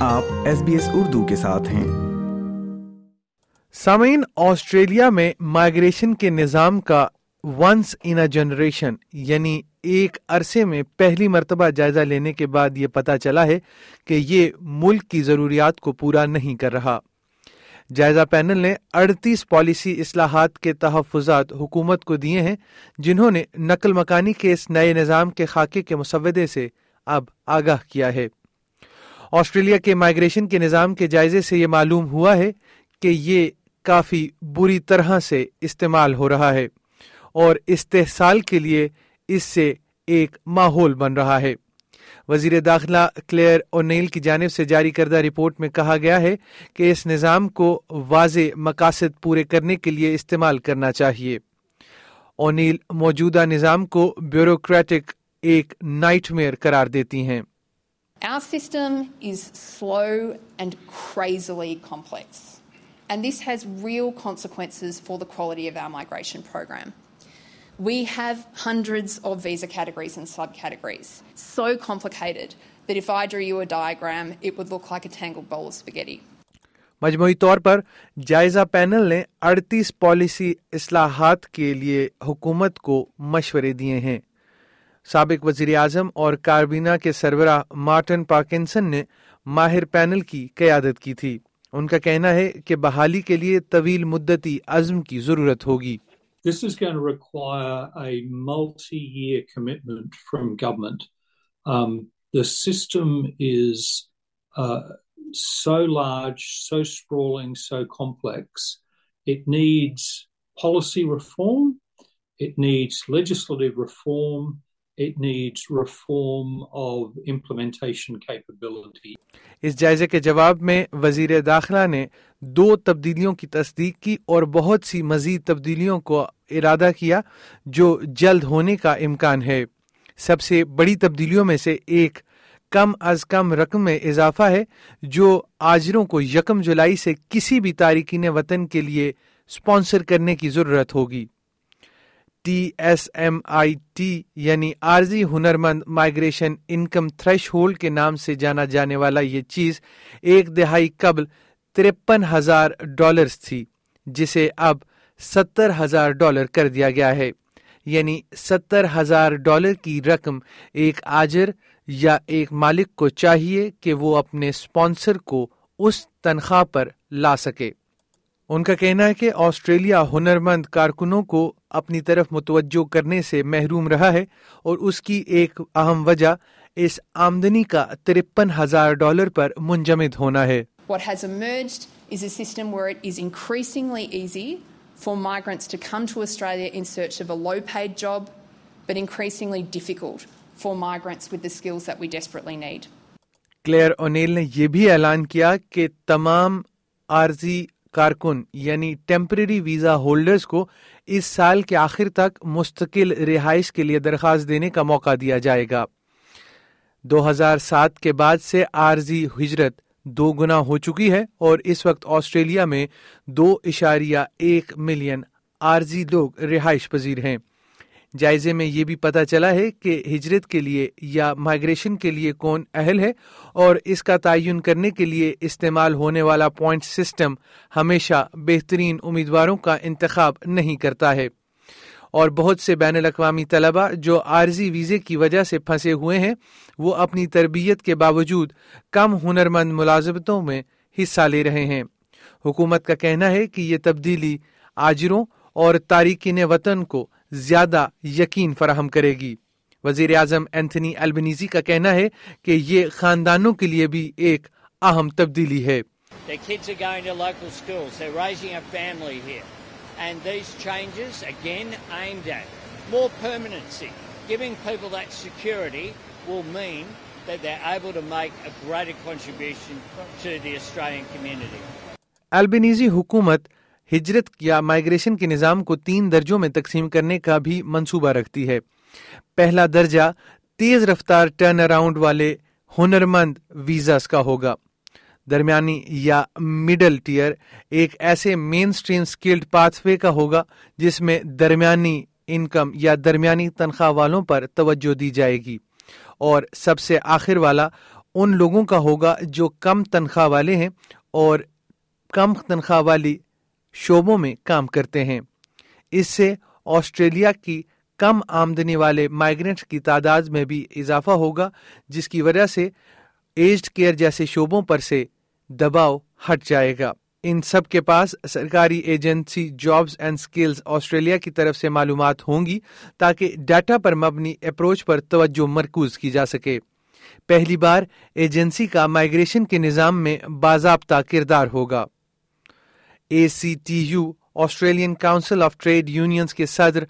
آپ S B S Urdu کے ساتھ ہیں۔ سامعین، آسٹریلیا میں مائگریشن کے نظام کا ونس ان جنریشن یعنی ایک عرصے میں پہلی مرتبہ جائزہ لینے کے بعد یہ پتا چلا ہے کہ یہ ملک کی ضروریات کو پورا نہیں کر رہا۔ جائزہ پینل نے اڑتیس پالیسی اصلاحات کے تحفظات حکومت کو دیے ہیں، جنہوں نے نقل مکانی کے اس نئے نظام کے خاکے کے مسودے سے اب آگاہ کیا ہے۔ آسٹریلیا کے مائگریشن کے نظام کے جائزے سے یہ معلوم ہوا ہے کہ یہ کافی بری طرح سے استعمال ہو رہا ہے اور استحصال کے لیے اس سے ایک ماحول بن رہا ہے۔ وزیر داخلہ کلیئر اونیل کی جانب سے جاری کردہ رپورٹ میں کہا گیا ہے کہ اس نظام کو واضح مقاصد پورے کرنے کے لیے استعمال کرنا چاہیے۔ اونیل موجودہ نظام کو بیوروکریٹک ایک نائٹ میئر قرار دیتی ہیں۔ Our system is slow and crazily complex, and this has real consequences for the quality of our migration program. We have hundreds of visa categories and subcategories. So complicated that if I drew you a diagram, it would look like a tangled bowl of spaghetti. مجموعی طور پر جائزہ panel نے اڑتیس policy اصلاحات کے لیے حکومت کو مشورے دیے ہیں سابق وزیر اعظم اور کاربینہ کے سربراہ مارٹن پارکنسن نے ماہر پینل کی قیادت کی تھی ان کا کہنا ہے کہ بحالی کے لیے طویل مدتی عزم کی ضرورت ہوگی This is going to require a multi-year commitment from government. Um, the system is uh, so large, so sprawling, so complex. It needs policy reform. It needs legislative reform. It needs reform of implementation capability. اس جائزے کے جواب میں وزیر داخلہ نے دو تبدیلیوں کی تصدیق کی اور بہت سی مزید تبدیلیوں کو ارادہ کیا جو جلد ہونے کا امکان ہے سب سے بڑی تبدیلیوں میں سے ایک کم از کم رقم میں اضافہ ہے جو آجروں کو یکم جولائی سے کسی بھی تارکین وطن کے لیے اسپانسر کرنے کی ضرورت ہوگی T S M I T یعنی عارضی ہنرمند مائگریشن انکم تھریش ہولڈ کے نام سے جانا جانے والا یہ چیز ایک دہائی قبل ترپن ہزار ڈالرز تھی، جسے اب ستر ہزار ڈالر کر دیا گیا ہے۔ یعنی ستر ہزار ڈالر کی رقم ایک آجر یا ایک مالک کو چاہیے کہ وہ اپنے اسپانسر کو اس تنخواہ پر لا سکے۔ ان کا کہنا ہے کہ آسٹریلیا ہنرمند کارکنوں کو اپنی طرف متوجہ کرنے سے محروم رہا ہے اور اس کی ایک اہم وجہ اس آمدنی کا ترپن ہزار ڈالر پر منجمد ہونا ہے What has emerged is a system where it is increasingly easy for migrants to come to Australia in search of a low paid job, but increasingly difficult for migrants with the skills that we desperately need. Clare O'Neil نے یہ بھی اعلان کیا کہ تمام عارضی کارکن یعنی ٹیمپریری ویزا ہولڈرز کو اس سال کے آخر تک مستقل رہائش کے لیے درخواست دینے کا موقع دیا جائے گا۔ دو ہزار سات کے بعد سے عارضی ہجرت دو گنا ہو چکی ہے اور اس وقت آسٹریلیا میں دو اشاریہ ایک ملین عارضی لوگ رہائش پذیر ہیں۔ جائزے میں یہ بھی پتا چلا ہے کہ ہجرت کے لیے یا مائگریشن کے لیے کون اہل ہے اور اس کا تعین کرنے کے لیے استعمال ہونے والا پوائنٹ سسٹم ہمیشہ بہترین امیدواروں کا انتخاب نہیں کرتا ہے۔ اور بہت سے بین الاقوامی طلبہ جو عارضی ویزے کی وجہ سے پھنسے ہوئے ہیں، وہ اپنی تربیت کے باوجود کم ہنرمند ملازمتوں میں حصہ لے رہے ہیں۔ حکومت کا کہنا ہے کہ یہ تبدیلی آجروں اور تارکین وطن کو زیادہ یقین فراہم کرے گی۔ وزیر اعظم اینتھنی البنیزی کا کہنا ہے کہ یہ خاندانوں کے لیے بھی ایک اہم تبدیلی ہے۔ البنیزی حکومت ہجرت یا مائگریشن کے نظام کو تین درجوں میں تقسیم کرنے کا بھی منصوبہ رکھتی ہے۔ پہلا درجہ تیز رفتار ٹرن اراؤنڈ والے ہنرمند ویزاز کا ہوگا۔ درمیانی یا مڈل ٹیئر ایک ایسے mainstream skilled pathway کا ہوگا جس میں درمیانی انکم یا درمیانی تنخواہ والوں پر توجہ دی جائے گی۔ اور سب سے آخر والا ان لوگوں کا ہوگا جو کم تنخواہ والے ہیں اور کم تنخواہ والی شعبوں میں کام کرتے ہیں۔ اس سے آسٹریلیا کی کم آمدنی والے مائیگرینٹس کی تعداد میں بھی اضافہ ہوگا، جس کی وجہ سے ایجڈ کیئر جیسے شعبوں پر سے دباؤ ہٹ جائے گا۔ ان سب کے پاس سرکاری agency Jobs and Skills Australia کی طرف سے معلومات ہوں گی تاکہ ڈیٹا پر مبنی اپروچ پر توجہ مرکوز کی جا سکے۔ پہلی بار ایجنسی کا مائگریشن کے نظام میں باضابطہ کردار ہوگا۔ A C T U Australian Council of Trade Unions کے صدر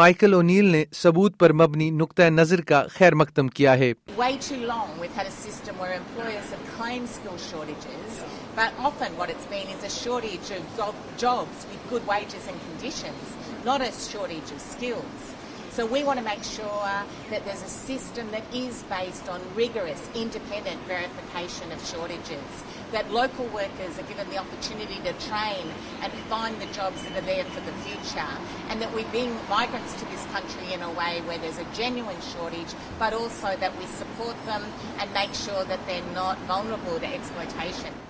مائیکل اونیل نے ثبوت پر مبنی نقطۂ نظر کا خیر مقدم کیا ہے But often what it's been is a shortage of jobs with good wages and conditions, not a shortage of skills. So we want to make sure that there's a system that is based on rigorous, independent verification of shortages, that local workers are given the opportunity to train and find the jobs that are there for the future, and that we bring migrants to this country in a way where there's a genuine shortage, but also that we support them and make sure that they're not vulnerable to exploitation.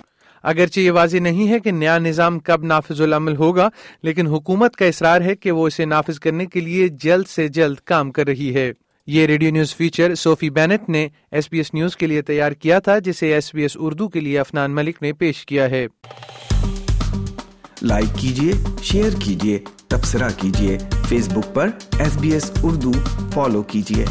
اگرچہ یہ واضح نہیں ہے کہ نیا نظام کب نافذ العمل ہوگا لیکن حکومت کا اصرار ہے کہ وہ اسے نافذ کرنے کے لیے جلد سے جلد کام کر رہی ہے یہ radio news feature Sophie Bennett نے ایس بی ایس نیوز کے لیے تیار کیا تھا، جسے ایس بی ایس اردو کے لیے افنان ملک نے پیش کیا ہے۔ لائک کیجیے شیئر کیجیے تبصرہ کیجیے فیس بک پر S B S Urdu follow کیجیے